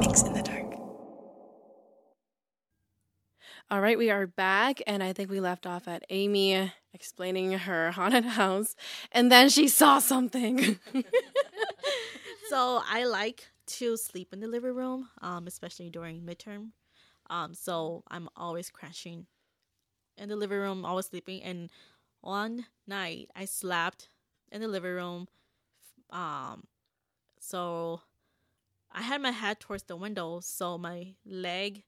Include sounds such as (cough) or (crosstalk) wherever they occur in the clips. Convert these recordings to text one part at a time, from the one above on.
MYX in the dark. All right, we are back, and I think we left off at Amy explaining her (laughs) haunted house, and then she saw something. (laughs) so I like to sleep in the living room, um, especially during midterm. Um, so I'm always crashing in the living room, always sleeping. And one night I slept in the living room. Um, so I had my head towards the window, so my leg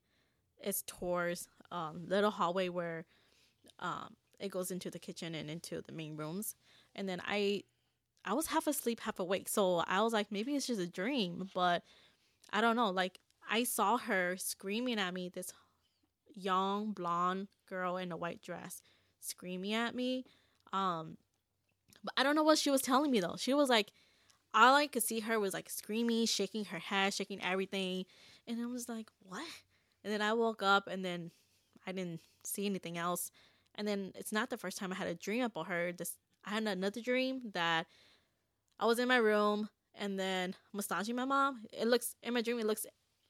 is towards um little hallway where um it goes into the kitchen and into the main rooms. And then I I was half asleep, half awake. So I was like, maybe it's just a dream, but I don't know. Like I saw her screaming at me, this young blonde girl in a white dress screaming at me. Um but I don't know what she was telling me though. She was like all I could see her was like screaming, shaking her head, shaking everything. And I was like, what? And then I woke up and then I didn't see anything else. And then it's not the first time I had a dream about her. This I had another dream that I was in my room and then massaging my mom. It looks in my dream it looks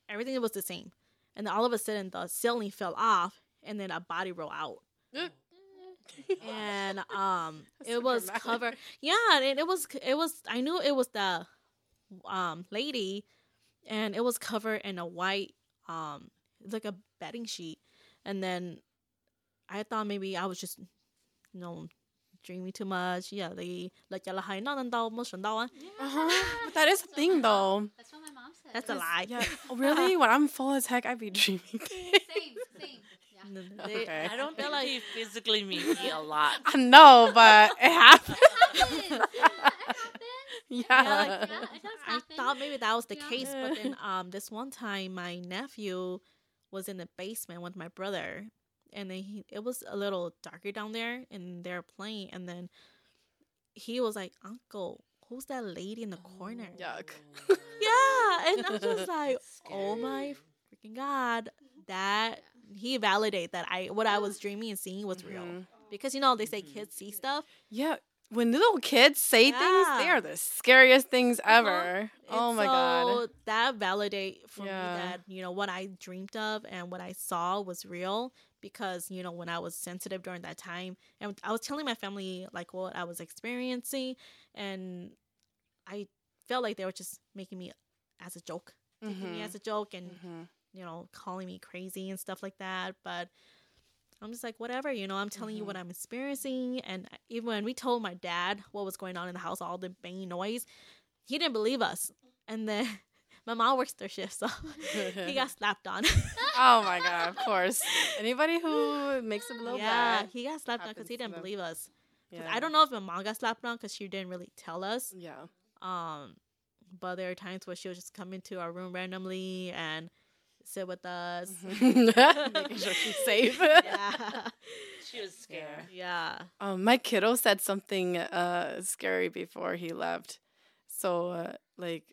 everything was the same. And then all of a sudden the ceiling fell off and then a body rolled out. Mm. And um (laughs) it was covered yeah and it was it was i knew it was the um lady and it was covered in a white um like a bedding sheet. And then i thought maybe i was just you know dreaming too much. Yeah they like uh-huh. (laughs) but that is a thing though. that's what my mom said. That's a lie. Yeah. Oh, (laughs) really? When i'm full as heck i'd be dreaming. Same same they, Okay. I don't feel like you physically meet me a lot. (laughs) i know but it happened happened. (laughs) yeah, Yeah, Yeah, it I thought maybe that was the Yeah. case, but then um this one time my nephew was in the basement with my brother and then he it was a little darker down there and they're playing and then he was like, Uncle, who's that lady in the corner? yuck (laughs) Yeah. And I'm just like, Oh my freaking God. That he validated that I what I was dreaming and seeing was real. Mhm. Because you know they say kids see stuff. Yeah, when little kids say things, they are the scariest things Uh-huh. ever. Oh my god. That validate for Yeah. me that you know what I dreamed of and what I saw was real because you know when I was sensitive during that time and I was telling my family like what I was experiencing and I felt like they were just making me as a joke, taking me Mhm. as a joke and Mhm. You know calling me crazy and stuff like that. But I'm just like whatever, you know. I'm telling you what I'm experiencing, and even when we told my dad what was going on in the house, all the banging noise, he didn't believe us. And then (laughs) my mom works their shift, so (laughs) he got (laughs) slapped on. Oh my god, of course. Anybody who makes a below yeah, bad. he got slapped on because he didn't believe us. Yeah. I don't know if my mom got slapped on because she didn't really tell us. Yeah. Um, but there are times where she'll just come into our room randomly and sit with us. (laughs) (laughs) Making sure she's safe. (laughs) yeah, She was scared. yeah. Um, my kiddo said something uh scary before he left. So uh, like,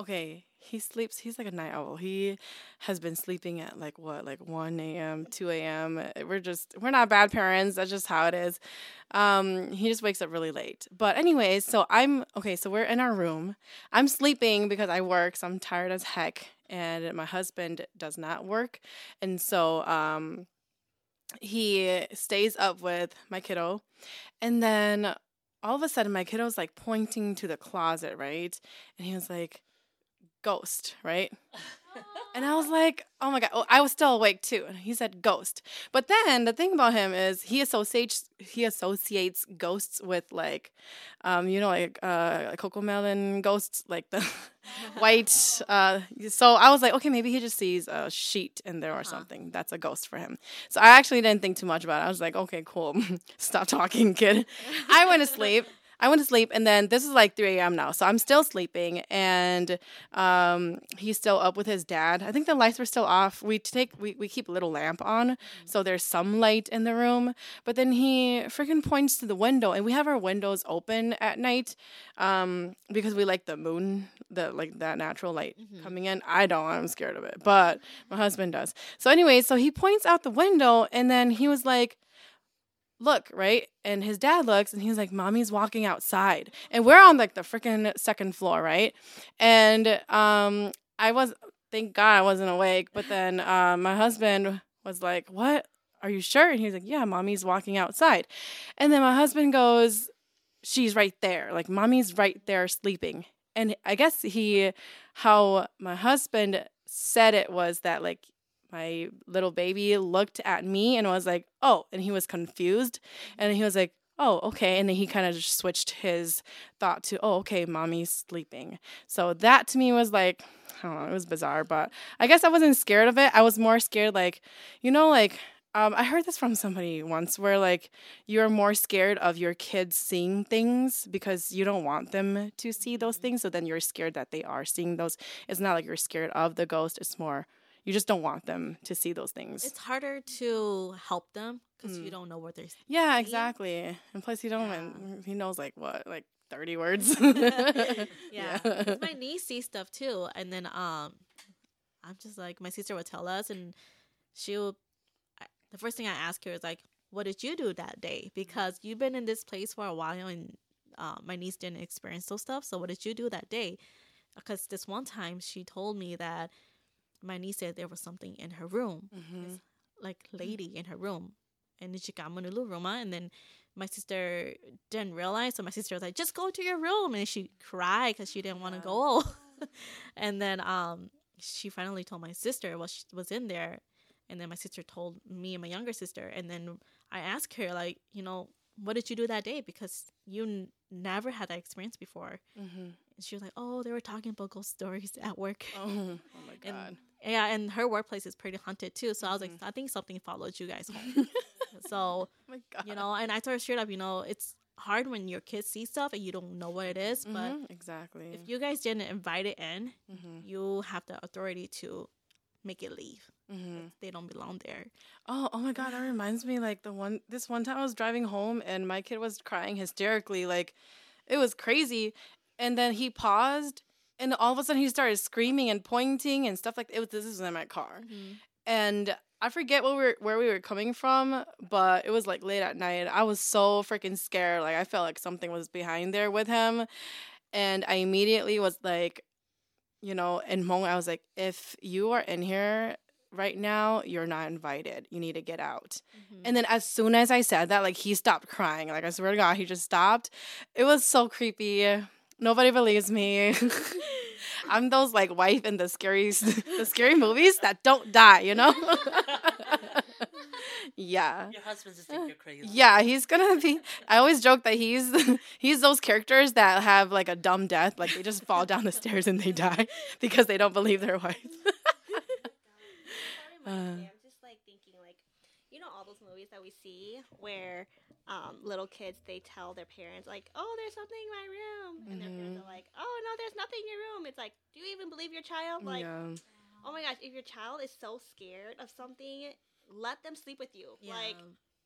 okay, he sleeps. He's like a night owl. He has been sleeping at like what, like one a.m., two a.m. We're just we're not bad parents. That's just how it is. Um, he just wakes up really late. But anyways, so I'm okay. So we're in our room. I'm sleeping because I work. So I'm tired as heck, and my husband does not work, and so um he stays up with my kiddo. And then all of a sudden my kiddo's like pointing to the closet right? And he was like ghost right (laughs) and i was like oh my god oh, i was still awake too and he said ghost but then the thing about him is he associates he associates ghosts with like um you know like uh CoComelon ghosts like the (laughs) white (laughs) uh so i was like okay maybe he just sees a sheet in there or something that's a ghost for him so I actually didn't think too much about it. I was like, okay, cool. Stop talking, kid. I went to sleep. I went to sleep, and then this is like 3 a.m. now, so I'm still sleeping, and um, he's still up with his dad. I think the lights were still off. We take we, we keep a little lamp on, so there's some light in the room. But then he freaking points to the window, and we have our windows open at night um, because we like the moon, the like that natural light coming in. I don't. I'm scared of it, but my husband does. So anyway, so he points out the window, and then he was like look, right? And his dad looks and he's like, Mommy's walking outside. And we're on like the freaking second floor, right? And um I was thank God I wasn't awake. But then uh, my husband was like, "What? Are you sure?" And he's like, "Yeah, mommy's walking outside." And then my husband goes, "She's right there. Like mommy's right there sleeping." And I guess he, how my husband said it was that like my little baby looked at me and was like, "Oh," and he was confused, and he was like, "Oh, okay," and then he kind of just switched his thought to, "Oh, okay, mommy's sleeping." So that to me was like, I don't know, it was bizarre, but I guess I wasn't scared of it. I was more scared, like, you know, like. Um, I heard this from somebody once where like you're more scared of your kids seeing things because you don't want them to see those things. So then you're scared that they are seeing those. It's not like you're scared of the ghost. It's more you just don't want them to see those things. It's harder to help them because you Mm. don't know what they're. yeah, exactly. And plus, you don't even he knows like what like thirty words. (laughs) (laughs) Yeah, my (laughs) niece sees stuff too, and then um, I'm just like my sister would tell us, and she'll. I, the first thing I ask her is like, "What did you do that day?" Because you've been in this place for a while, and uh, my niece didn't experience those stuff. So what did you do that day? Because this one time she told me that my niece said there was something in her room, Mhm. like lady in her room, and then she got menulu rumah, and then my sister didn't realize, so my sister was like, "Just go to your room," and she cried because she didn't want to go. (laughs) and then um, she finally told my sister what she was in there, and then my sister told me and my younger sister, and then I asked her like, you know, what did you do that day because you n- never had that experience before. Mhm. And she was like, oh, they were talking about ghost stories at work. Oh, (laughs) oh my (laughs) And- god. Yeah, and her workplace is pretty haunted too. So I was like, Mhm. I think something followed you guys home. (laughs) so oh you know, and I told her straight up, you know, it's hard when your kids see stuff and you don't know what it is, but Mhm, exactly. if you guys didn't invite it in, Mhm, you have the authority to make it leave. mhm. They don't belong there. Oh, oh my god, that (laughs) reminds me like the one this one time I was driving home and my kid was crying hysterically like it was crazy and then he paused and all of a sudden he started screaming and pointing and stuff like it was this is in my car. Mm-hmm. And I forget what we were, where we were coming from, but it was like late at night. I was so freaking scared. Like I felt like something was behind there with him. And I immediately was like, you know, in moment I was like, if you are in here right now, you're not invited. You need to get out. Mm-hmm. And then as soon as I said that, like he stopped crying. Like I swear to God, he just stopped. It was so creepy. Nobody believes me. (laughs) I'm those like wife in the scary (laughs) the scary movies that don't die, you know? (laughs) yeah. Your husband just think you're crazy. Yeah, he's gonna be. I always joke that he's he's those characters that have like a dumb death, like they just fall down the stairs and they die because they don't believe their wife. That reminds me, Uh. I'm just like thinking, like, you know, all those movies that we see where um, little kids they tell their parents, like, "Oh, there's something in my room," and their parents are like, "Oh no, there's nothing in your room." It's like, do you even believe your child? Like, yeah. oh my gosh, if your child is so scared of something, let them sleep with you. Like,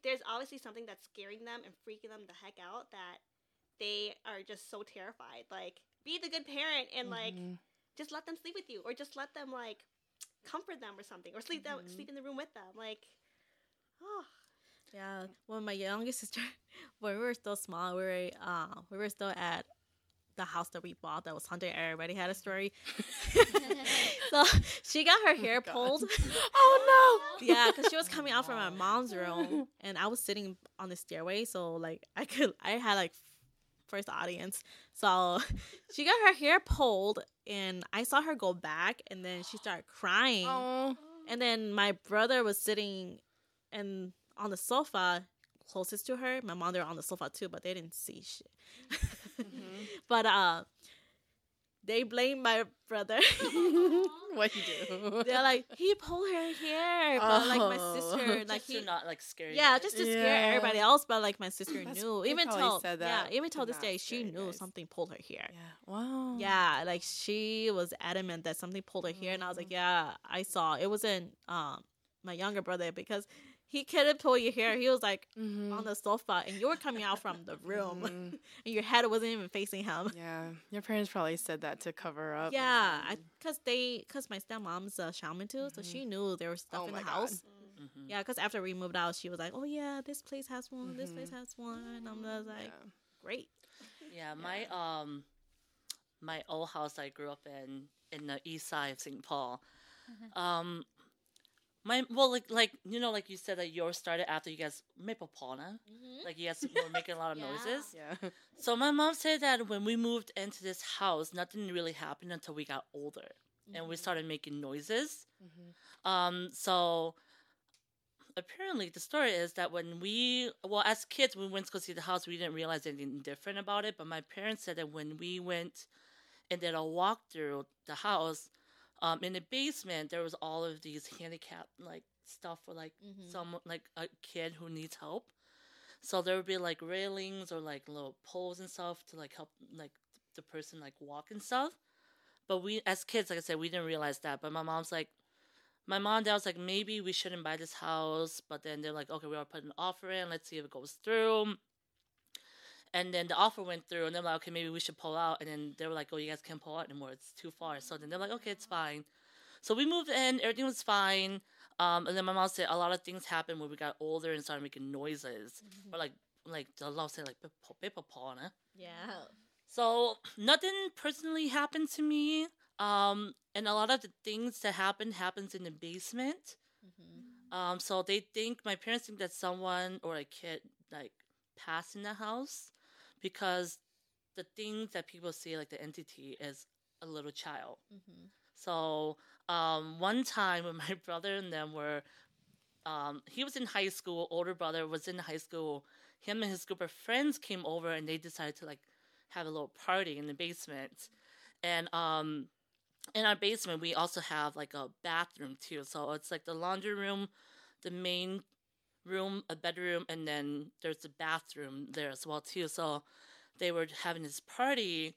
there's obviously something that's scaring them and freaking them the heck out that they are just so terrified. Like, be the good parent and like Mhm. just let them sleep with you, or just let them like comfort them or something, or sleep them Mhm. sleep in the room with them. Like, oh, Yeah, when my youngest (laughs) sister, when we were still small, we were uh, we were still at the house that we bought that was haunted. Everybody had a story. (laughs) so she got her hair Oh pulled. (laughs) Oh no! yeah, because she was coming out from my mom's room, and I was sitting on the stairway, so like I could, I had like first audience. So she got her hair pulled, and I saw her go back, and then she started crying. Oh. And then my brother was sitting and on the sofa closest to her. My mom they were on the sofa too, but they didn't see shit. Mhm. (laughs) But uh they blame my brother. (laughs) what you do? (laughs) They're like, he pulled her hair. But like my Oh. sister, like Just he to not like scare you. Yeah, guys. just to Yeah. scare everybody else, but like my sister That's- knew. Even probably till said yeah, even to till this day, she knew guys. something pulled her hair. Yeah. Wow. Yeah, like she was adamant that something pulled her hair, and I was like, "Yeah, I saw." It wasn't um my younger brother because he couldn't pull your hair. He was like Mhm. on the sofa, and you were coming out from the room, Mhm. (laughs) and your head wasn't even facing him. Yeah. Your parents probably said that to cover up. Yeah, because they, because my stepmom's a shaman too, so Mhm. she knew there was stuff Oh in the God. house. Mhm. Yeah, because after we moved out, she was like, "Oh yeah, this place has one. This place Mhm. has one." I'm just like, Yeah. "Great." Yeah, my um, my old house I grew up in, in the east side of St. Paul. Um, my well, like like you know, like you said that yours started after you guys Maple Pauna, like you guys were making a lot of (laughs) Yeah. noises. Yeah. So my mom said that when we moved into this house, nothing really happened until we got older and we started making noises. Mhm. Um, so apparently the story is that when we well as kids we went to go see the house we didn't realize anything different about it but my parents said that when we went and did a walk through the house um, in the basement there was all of these handicap like stuff for like Mhm. some like a kid who needs help so there would be like railings or like little poles and stuff to like help like the person like walk and stuff but we as kids like i said we didn't realize that but my mom's like my mom and dad was like, maybe we shouldn't buy this house. But then they're like, okay, we're gonna put an offer in. Let's see if it goes through. And then the offer went through, and they're like, okay, maybe we should pull out. And then they were like, oh, you guys can't pull out anymore. It's too far. So then they're like, okay, it's fine. So we moved in. Everything was fine. Um, and then my mom said a lot of things happened when we got older and started making noises. Or like, like the law said, like paper paw, huh? Yeah. So nothing personally happened to me. Um, and a lot of the things that happened happens in the basement. Mm-hmm. Um, so they think my parents think that someone or a kid like passed in the house because the thing that people see like the entity is a little child. Mm-hmm. So um, one time when (laughs) my brother and them were, um, he was in high school. Older brother was in high school. Him and his group of friends came over and they decided to like have a little party in the basement. And um, in our basement, we also have like a bathroom too. So it's like the laundry room, the main room, a bedroom, and then there's a bathroom there as well too. So they were having this party,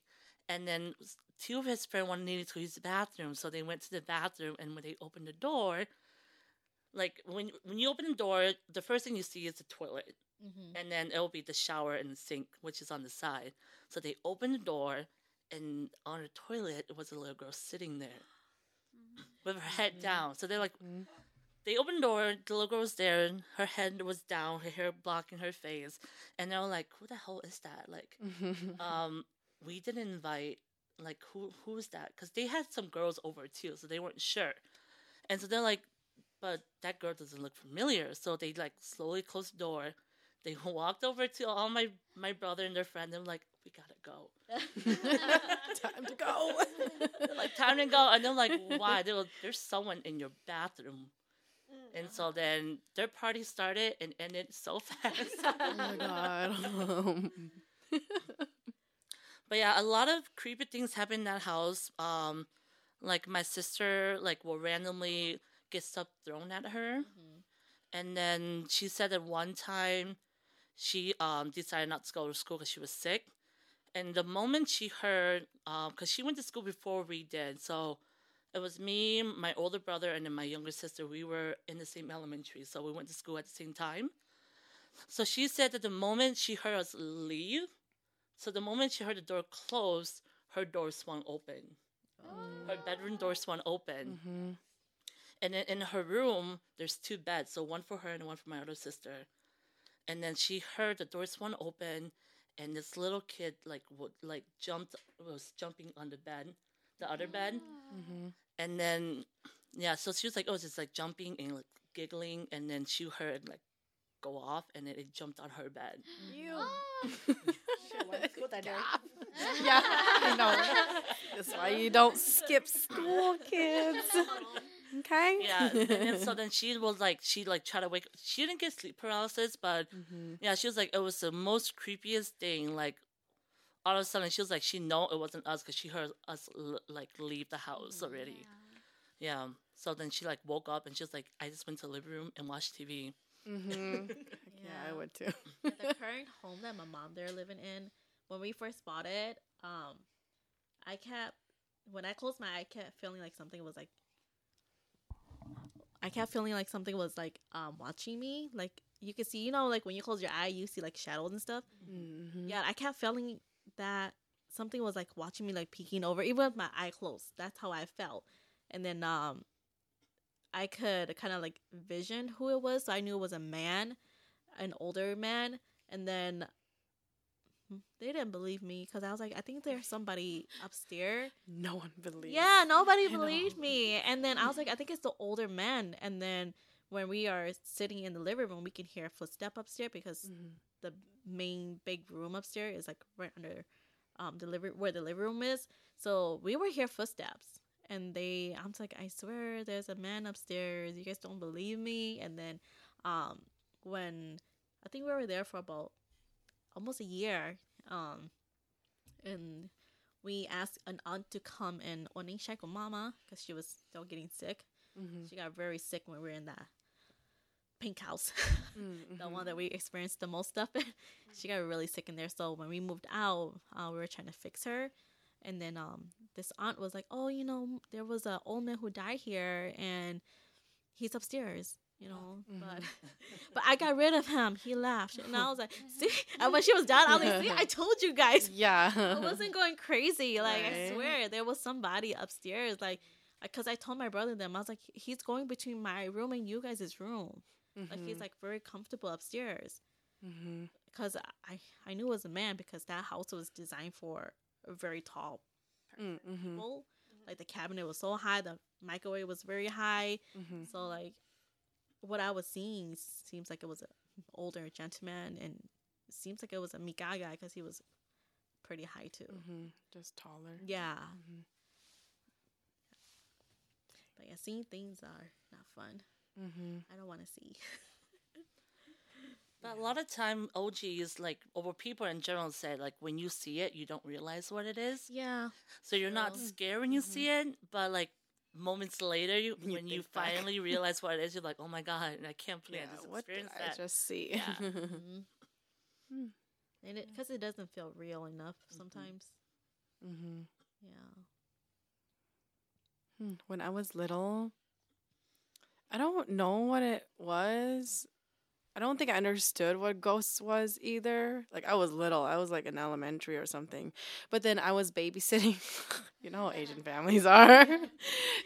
and then two of his friends wanted needed to use the bathroom, so they went to the bathroom. And when they opened the door, like when when you open the door, the first thing you see is the toilet, Mm-hmm. and then it'll be the shower and the sink, which is on the side. So they opened the door, and on the toilet was a little girl sitting there (gasps) with her head down. So they're like, Mhm. They opened the door, the little girl was there, and her head was down, her hair blocking her face, and they're like, "Who the hell is that?" Like, (laughs) um, we didn't invite. Like, who who is that? Because they had some girls over too, so they weren't sure, and so they're like, "But that girl doesn't look familiar." So they like slowly closed the door. They (laughs) walked over to all my my brother and their friend. They're like, "We gotta go." (laughs) Time to go. Like, "Time to go," and they're like, "Why?" They're like, "There's someone in your bathroom." And so then their party started and ended so (laughs) fast. oh my god. (laughs) (laughs) But yeah, a lot of creepy things happen in that house. Um, like my sister, like will randomly get stuff thrown at her, Mm-hmm. and then she said that one time, she um decided not to go to school because she was sick, and the moment she heard, um, because she went to school before we did, so it was me, my older brother, and then my younger sister. We were in the same elementary, so we went to school at the same time. So she said that the moment she heard us leave, so the moment she heard the door close, her door swung open. Her bedroom door swung open. hmm And then in her room, there's two beds, so one for her and one for my other sister. And then she heard the door swung open, and this little kid like would like jumped was jumping on the bed, the other bed, hmm and then yeah, so she was like, oh, it's just like jumping and like giggling, and then she heard like go off, and then it jumped on her bed. You. (laughs) (laughs) yeah, I know. That's why you don't skip school, kids. (laughs) Okay. Yeah, and then, so then she was like, she like tried to wake. She didn't get sleep paralysis, but Mhm. yeah, she was like, it was the most creepiest thing. Like, all of a sudden, she was like, she know it wasn't us because she heard us l- like leave the house already. Yeah. So then she like woke up and she was like, I just went to the living room and watched TV. Mhm. (laughs) Yeah, I would too. At the current home that my mom they're living in, when we first bought it, um, I kept when I closed my eye, I kept feeling like something was like I kept feeling like something was like um watching me. Like you could see, you know, like when you close your eye, you see like shadows and stuff. Mhm. Yeah, I kept feeling that something was like watching me, like peeking over, even with my eye closed. That's how I felt. And then um, I could kind of like vision who it was. So I knew it was a man, an older man. And then they didn't believe me because I was like, I think there's somebody upstairs. No one believes. Yeah, nobody I know. believed me. And then I was like, I think it's the older man. And then when we are sitting in the living room, we can hear a footstep upstairs because Mhm. the main big room upstairs is like right under um the living where the living room is. So we were hear footsteps. And they I'm like, I swear there's a man upstairs. You guys don't believe me. And then um when I think we were there for about almost a year. Um and we asked an aunt to come and with mama because she was still getting sick. Mhm. She got very sick when we were in that pink house, Mm, (laughs) the mhm. one that we experienced the most stuff in. (laughs) she got really sick in there. So when we moved out, uh, we were trying to fix her. And then um, this aunt was like, "Oh, you know, there was a old man who died here, and he's upstairs." You know, but (laughs) but I got rid of him. He left, and I was like, "See," and when she was done, I was like, "See, I told you guys." Yeah. I wasn't going crazy. Like I swear, there was somebody upstairs. Like, because I told my brother them, I was like, he's going between my room and you guys' room. Like he's Mhm. like very comfortable upstairs. Because I I knew it was a man because that house was designed for a very tall Mm, mhm. people. Like the cabinet was so high, the microwave was very high. Mhm. So like, what I was seeing seems like it was an older gentleman, and seems like it was a Mika guy because he was pretty high too. Mhm. Just taller. Yeah. But yeah, seeing things are not fun. Mhm. I don't want to see. (laughs) But a lot of time, OGs like or people in general say like when you see it, you don't realize what it is. yeah. So you're not scared when you see it, but like moments later, you, You when you think back. finally (laughs) realize what it is, you're like, oh my god, I can't believe Yeah. I just What did experienced I that. just see? Yeah. (laughs) hmm Hmm. And it because it doesn't feel real enough sometimes. Mhm. Yeah. Hmm, When I was little, I don't know what it was. I don't think I understood what ghosts was either. Like I was little, I was like in elementary or something. But then I was babysitting. (laughs) you know how Asian (laughs) families are.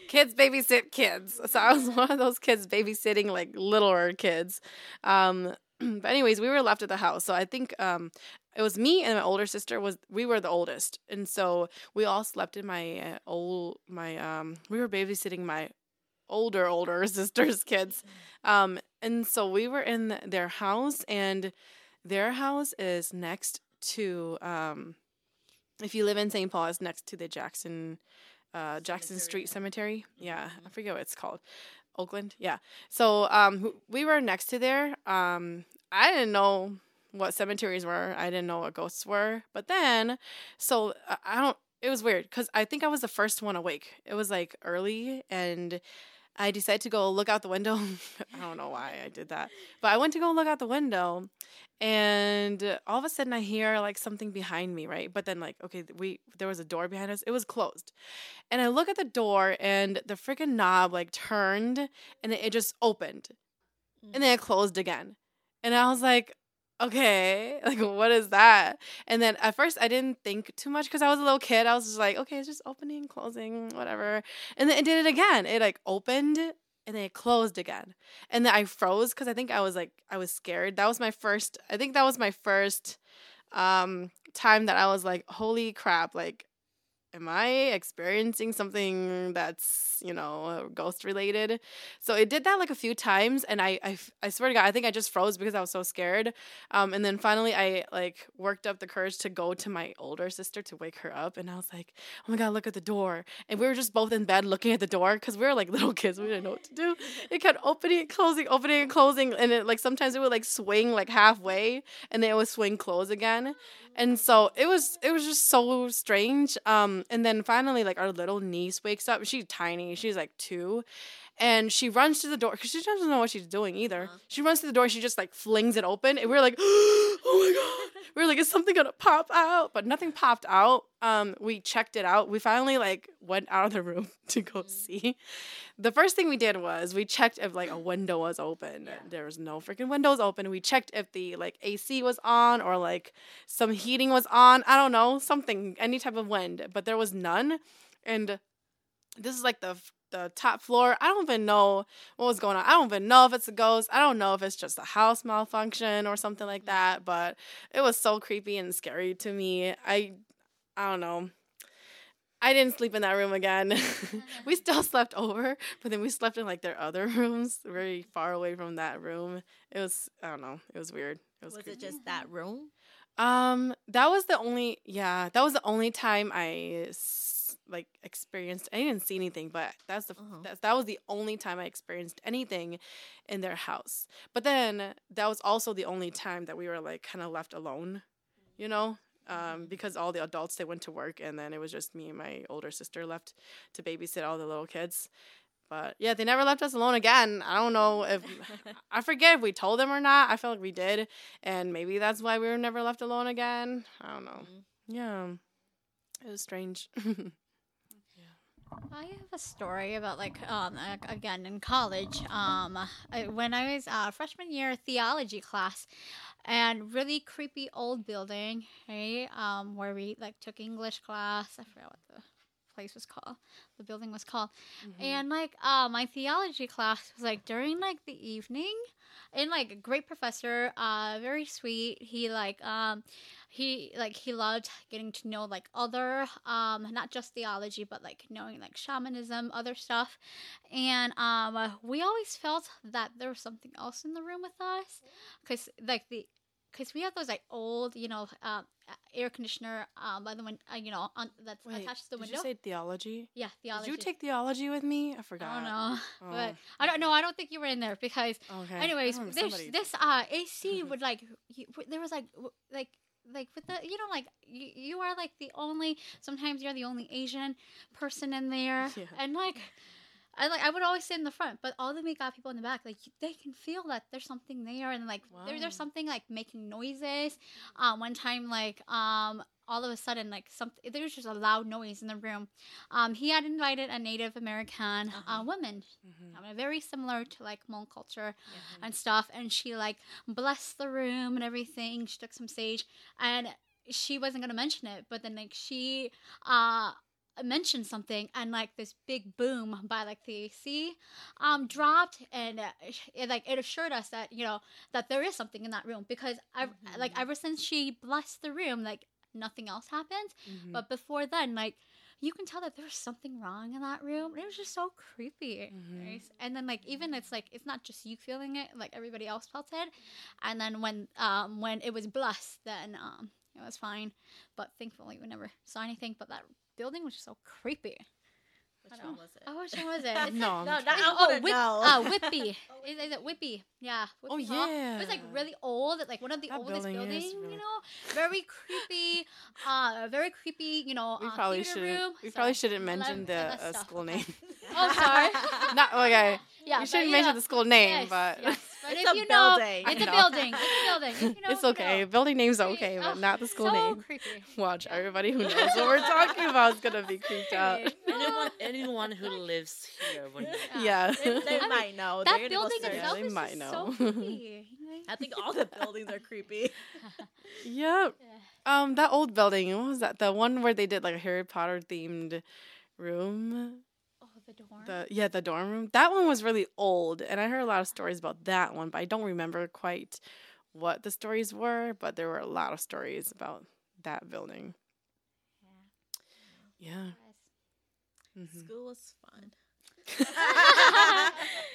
kids babysit kids. So I was (laughs) one of those kids babysitting like littler kids. Um (clears throat) but anyways, we were left at the house. So I think um it was me and my older sister was we were the oldest. And so we all slept in my uh, old my um we were babysitting my older older (laughs) sister's kids um and so we were in their house and their house is next to um if you live in St. Paul it's next to the Jackson uh Jackson Cemetery. Street Cemetery yeah I Mhm. forget what it's called Oakland yeah so um we were next to there um I didn't know what cemeteries were. I didn't know what ghosts were. But then, so I- don't. It was weird because I think I was the first one awake. It was like early, and I decided to go look out the window. (laughs) I don't know why I did that, but I went to go look out the window, and all of a sudden I hear like something behind me, right? But then like okay, we there was a door behind us. It was closed, and I look at the door, and the freaking knob like turned, and it, it just opened, and then it mm. closed again, and I was like, okay, (laughs) like what is that? And then at first I didn't think too much because I was a little kid. I was just like, okay, it's just opening, closing, whatever. And then it did it again. It like opened and then it closed again. And then I froze because I think I was like I was scared. That was my first. I think that was my first um time that I was like, holy crap, like. Am I experiencing something that's, you know, ghost related? So it did that like a few times, and I, I, I swear to God, I think I just froze because I was so scared. Um, and then finally, I like worked up the courage to go to my older sister to wake her up, and I was like, "Oh my God, look at the door!" And we were just both in bed looking at the door because we were like (laughs) little kids, we didn't know what to do. It kept opening and closing, opening and closing, and it like sometimes it would like swing like halfway, and then it would swing close again. And so it was it was just so strange. Um, and then finally, like our little niece wakes up. She's tiny. She's like two, and she runs to the door because she doesn't know what she's doing either. Uh-huh. She runs to the door. She just like flings it open, and we are like, (gasps) "Oh my god!" (laughs) We're like, "Is something gonna pop out?" But nothing popped out. Um, we checked it out. We finally like went out of the room (laughs) to go see. The first thing we did was we checked if like a window was open. There was no freaking windows open. We checked if the like AC was on or like some heating was on. I don't know, something, any type of wind, but there was none. And this is like the the top floor. I don't even know what was going on. I don't even know if it's a ghost. I don't know if it's just a house malfunction or something like that. But it was so creepy and scary to me. I I don't know. I didn't sleep in that room again. (laughs) we still slept over, but then we slept in like their other (laughs) rooms, very far away from that room. It was I don't know. It was weird. It was, Was creepy. it just that room? Um, that was the only yeah, that was the only time I like experienced. I didn't see anything, but that's the Uh-huh. that's, that was the only time I experienced anything in their house. But then that was also the only time that we were like kind of left alone, you know, um, because all the adults they went to work, and then it was just me and my older sister left to babysit all the little kids. But yeah, they never left us alone again. I don't know if (laughs) I forget if we told them or not. I feel like we did, and maybe that's why we were never left alone again. I don't know. Mhm. Yeah, it was strange. (laughs) I have a story about like um again in college um when I was uh, freshman year theology class and really creepy old building right um where we like took English class I forgot what the place was called the building was called and like uh my theology class was like during like the evening and like a great professor uh very sweet he like um he like he loved getting to know like other um not just theology but like knowing like shamanism other stuff and um uh, we always felt that there was something else in the room with us because like the because we have those like old you know um air conditioner um by the window uh, you know on that's Wait, attached to the did window you say theology? yeah theology Did you take theology with me? I forgot. I don't know Oh, but i don't know i don't think you were in there because Okay. Anyways this this uh ac (laughs) would like you, there was like w- like like with the you know like you, you are like the only sometimes you're the only asian person in there (laughs) Yeah. and like I like I would always sit in the front, but all the makeup people in the back, like they can feel that there's something there, and like there, there's something like making noises. Um, one time, like um, all of a sudden, like something there was just a loud noise in the room. Um, he had invited a Native American uh Uh-huh. woman Mhm. um, very similar to like Hmong culture and stuff. And she like blessed the room and everything. She took some sage, and she wasn't gonna mention it, but then like she uh mentioned something, and like this big boom by like the AC um dropped, and uh, it like it assured us that you know that there is something in that room because I like ever since she blessed the room, like nothing else happened. Mhm. But before then, like you can tell that there was something wrong in that room. It was just so creepy. Mhm. right? And then like even it's like it's not just you feeling it, like everybody else felt it. And then when um when it was blessed, then um it was fine. But thankfully we never saw anything. But that building was just so creepy. Which one was it? Oh, which one was it? No, no, that, I oh, Whip, know. uh, Whippy. (laughs) is, is it Whippy? Yeah. Oh, Whippy Hall. It was like really old, like one of the That oldest building buildings, really- you know, very creepy, uh, very creepy, you know, we uh, probably shouldn't. room. We So, probably shouldn't mention the uh, school name. (laughs) Oh, sorry. (laughs) Not okay. yeah, you shouldn't mention the school name, yes, but yes. But It's if a you know, building. it's I a know. building. It's a building. If (laughs) you know, it's you okay. know. Building name's Creepy. okay, but Oh, not the school so name. creepy. (laughs) Watch everybody who knows what we're talking about is gonna be creeped out. Creepy. (laughs) anyone anyone who lives here would know. Yeah. they, they I mean, might know. That They're building itself they is might know. so creepy. I think all the buildings are creepy. Yep. Um, that old building. What was that? The one where they did like a Harry Potter themed room. The dorm. The yeah, the dorm room. That one was really old, and I heard a lot of stories about that one, but I don't remember quite what the stories were. But there were a lot of stories about that building. Yeah. Mhm. School was fun. (laughs)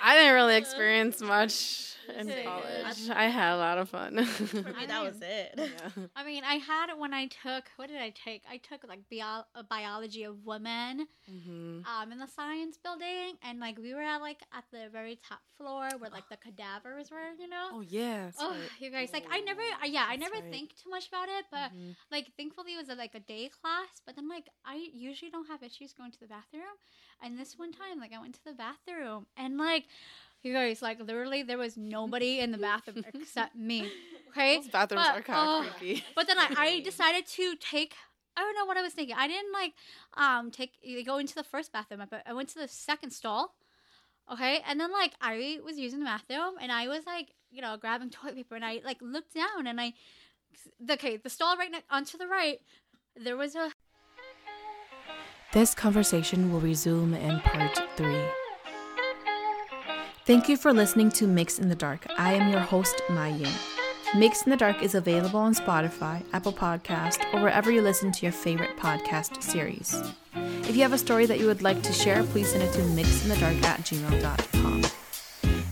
I didn't really experience (laughs) much in college. I had a lot of fun. For me, (laughs) that was it. yeah. I mean, I had when I took what did I take? I took like bio- uh, biology of women hmm um in the science building, and like we were at like at the very top floor where like the cadavers were, you know. Oh yeah. Oh, right. you guys! Like I never, uh, yeah, I never right. think too much about it, but Mhm. like thankfully it was a, like a day class. But then like I usually don't have issues going to the bathroom, and this one time like I went to the bathroom and like you guys like literally there was nobody in the bathroom (laughs) except me. (laughs) Okay, Those bathrooms but, are kind of creepy. but then I, I (laughs) decided to take. I don't know what I was thinking. I didn't like um take go into the first bathroom. But I went to the second stall. Okay, and then like I was using the bathroom and I was like you know grabbing toilet paper and I like looked down and I okay the stall right next onto the right there was a This conversation will resume in part three. Thank you for listening to MYX in the Dark. I am your host, Mai Ying. MYX in the Dark is available on Spotify, Apple Podcast, or wherever you listen to your favorite podcast series. If you have a story that you would like to share, please send it to myxinthedark at gmail.com.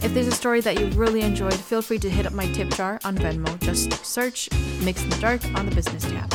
If there's a story that you really enjoyed, feel free to hit up my tip jar on Venmo. Just search Mix in the Dark on the business tab.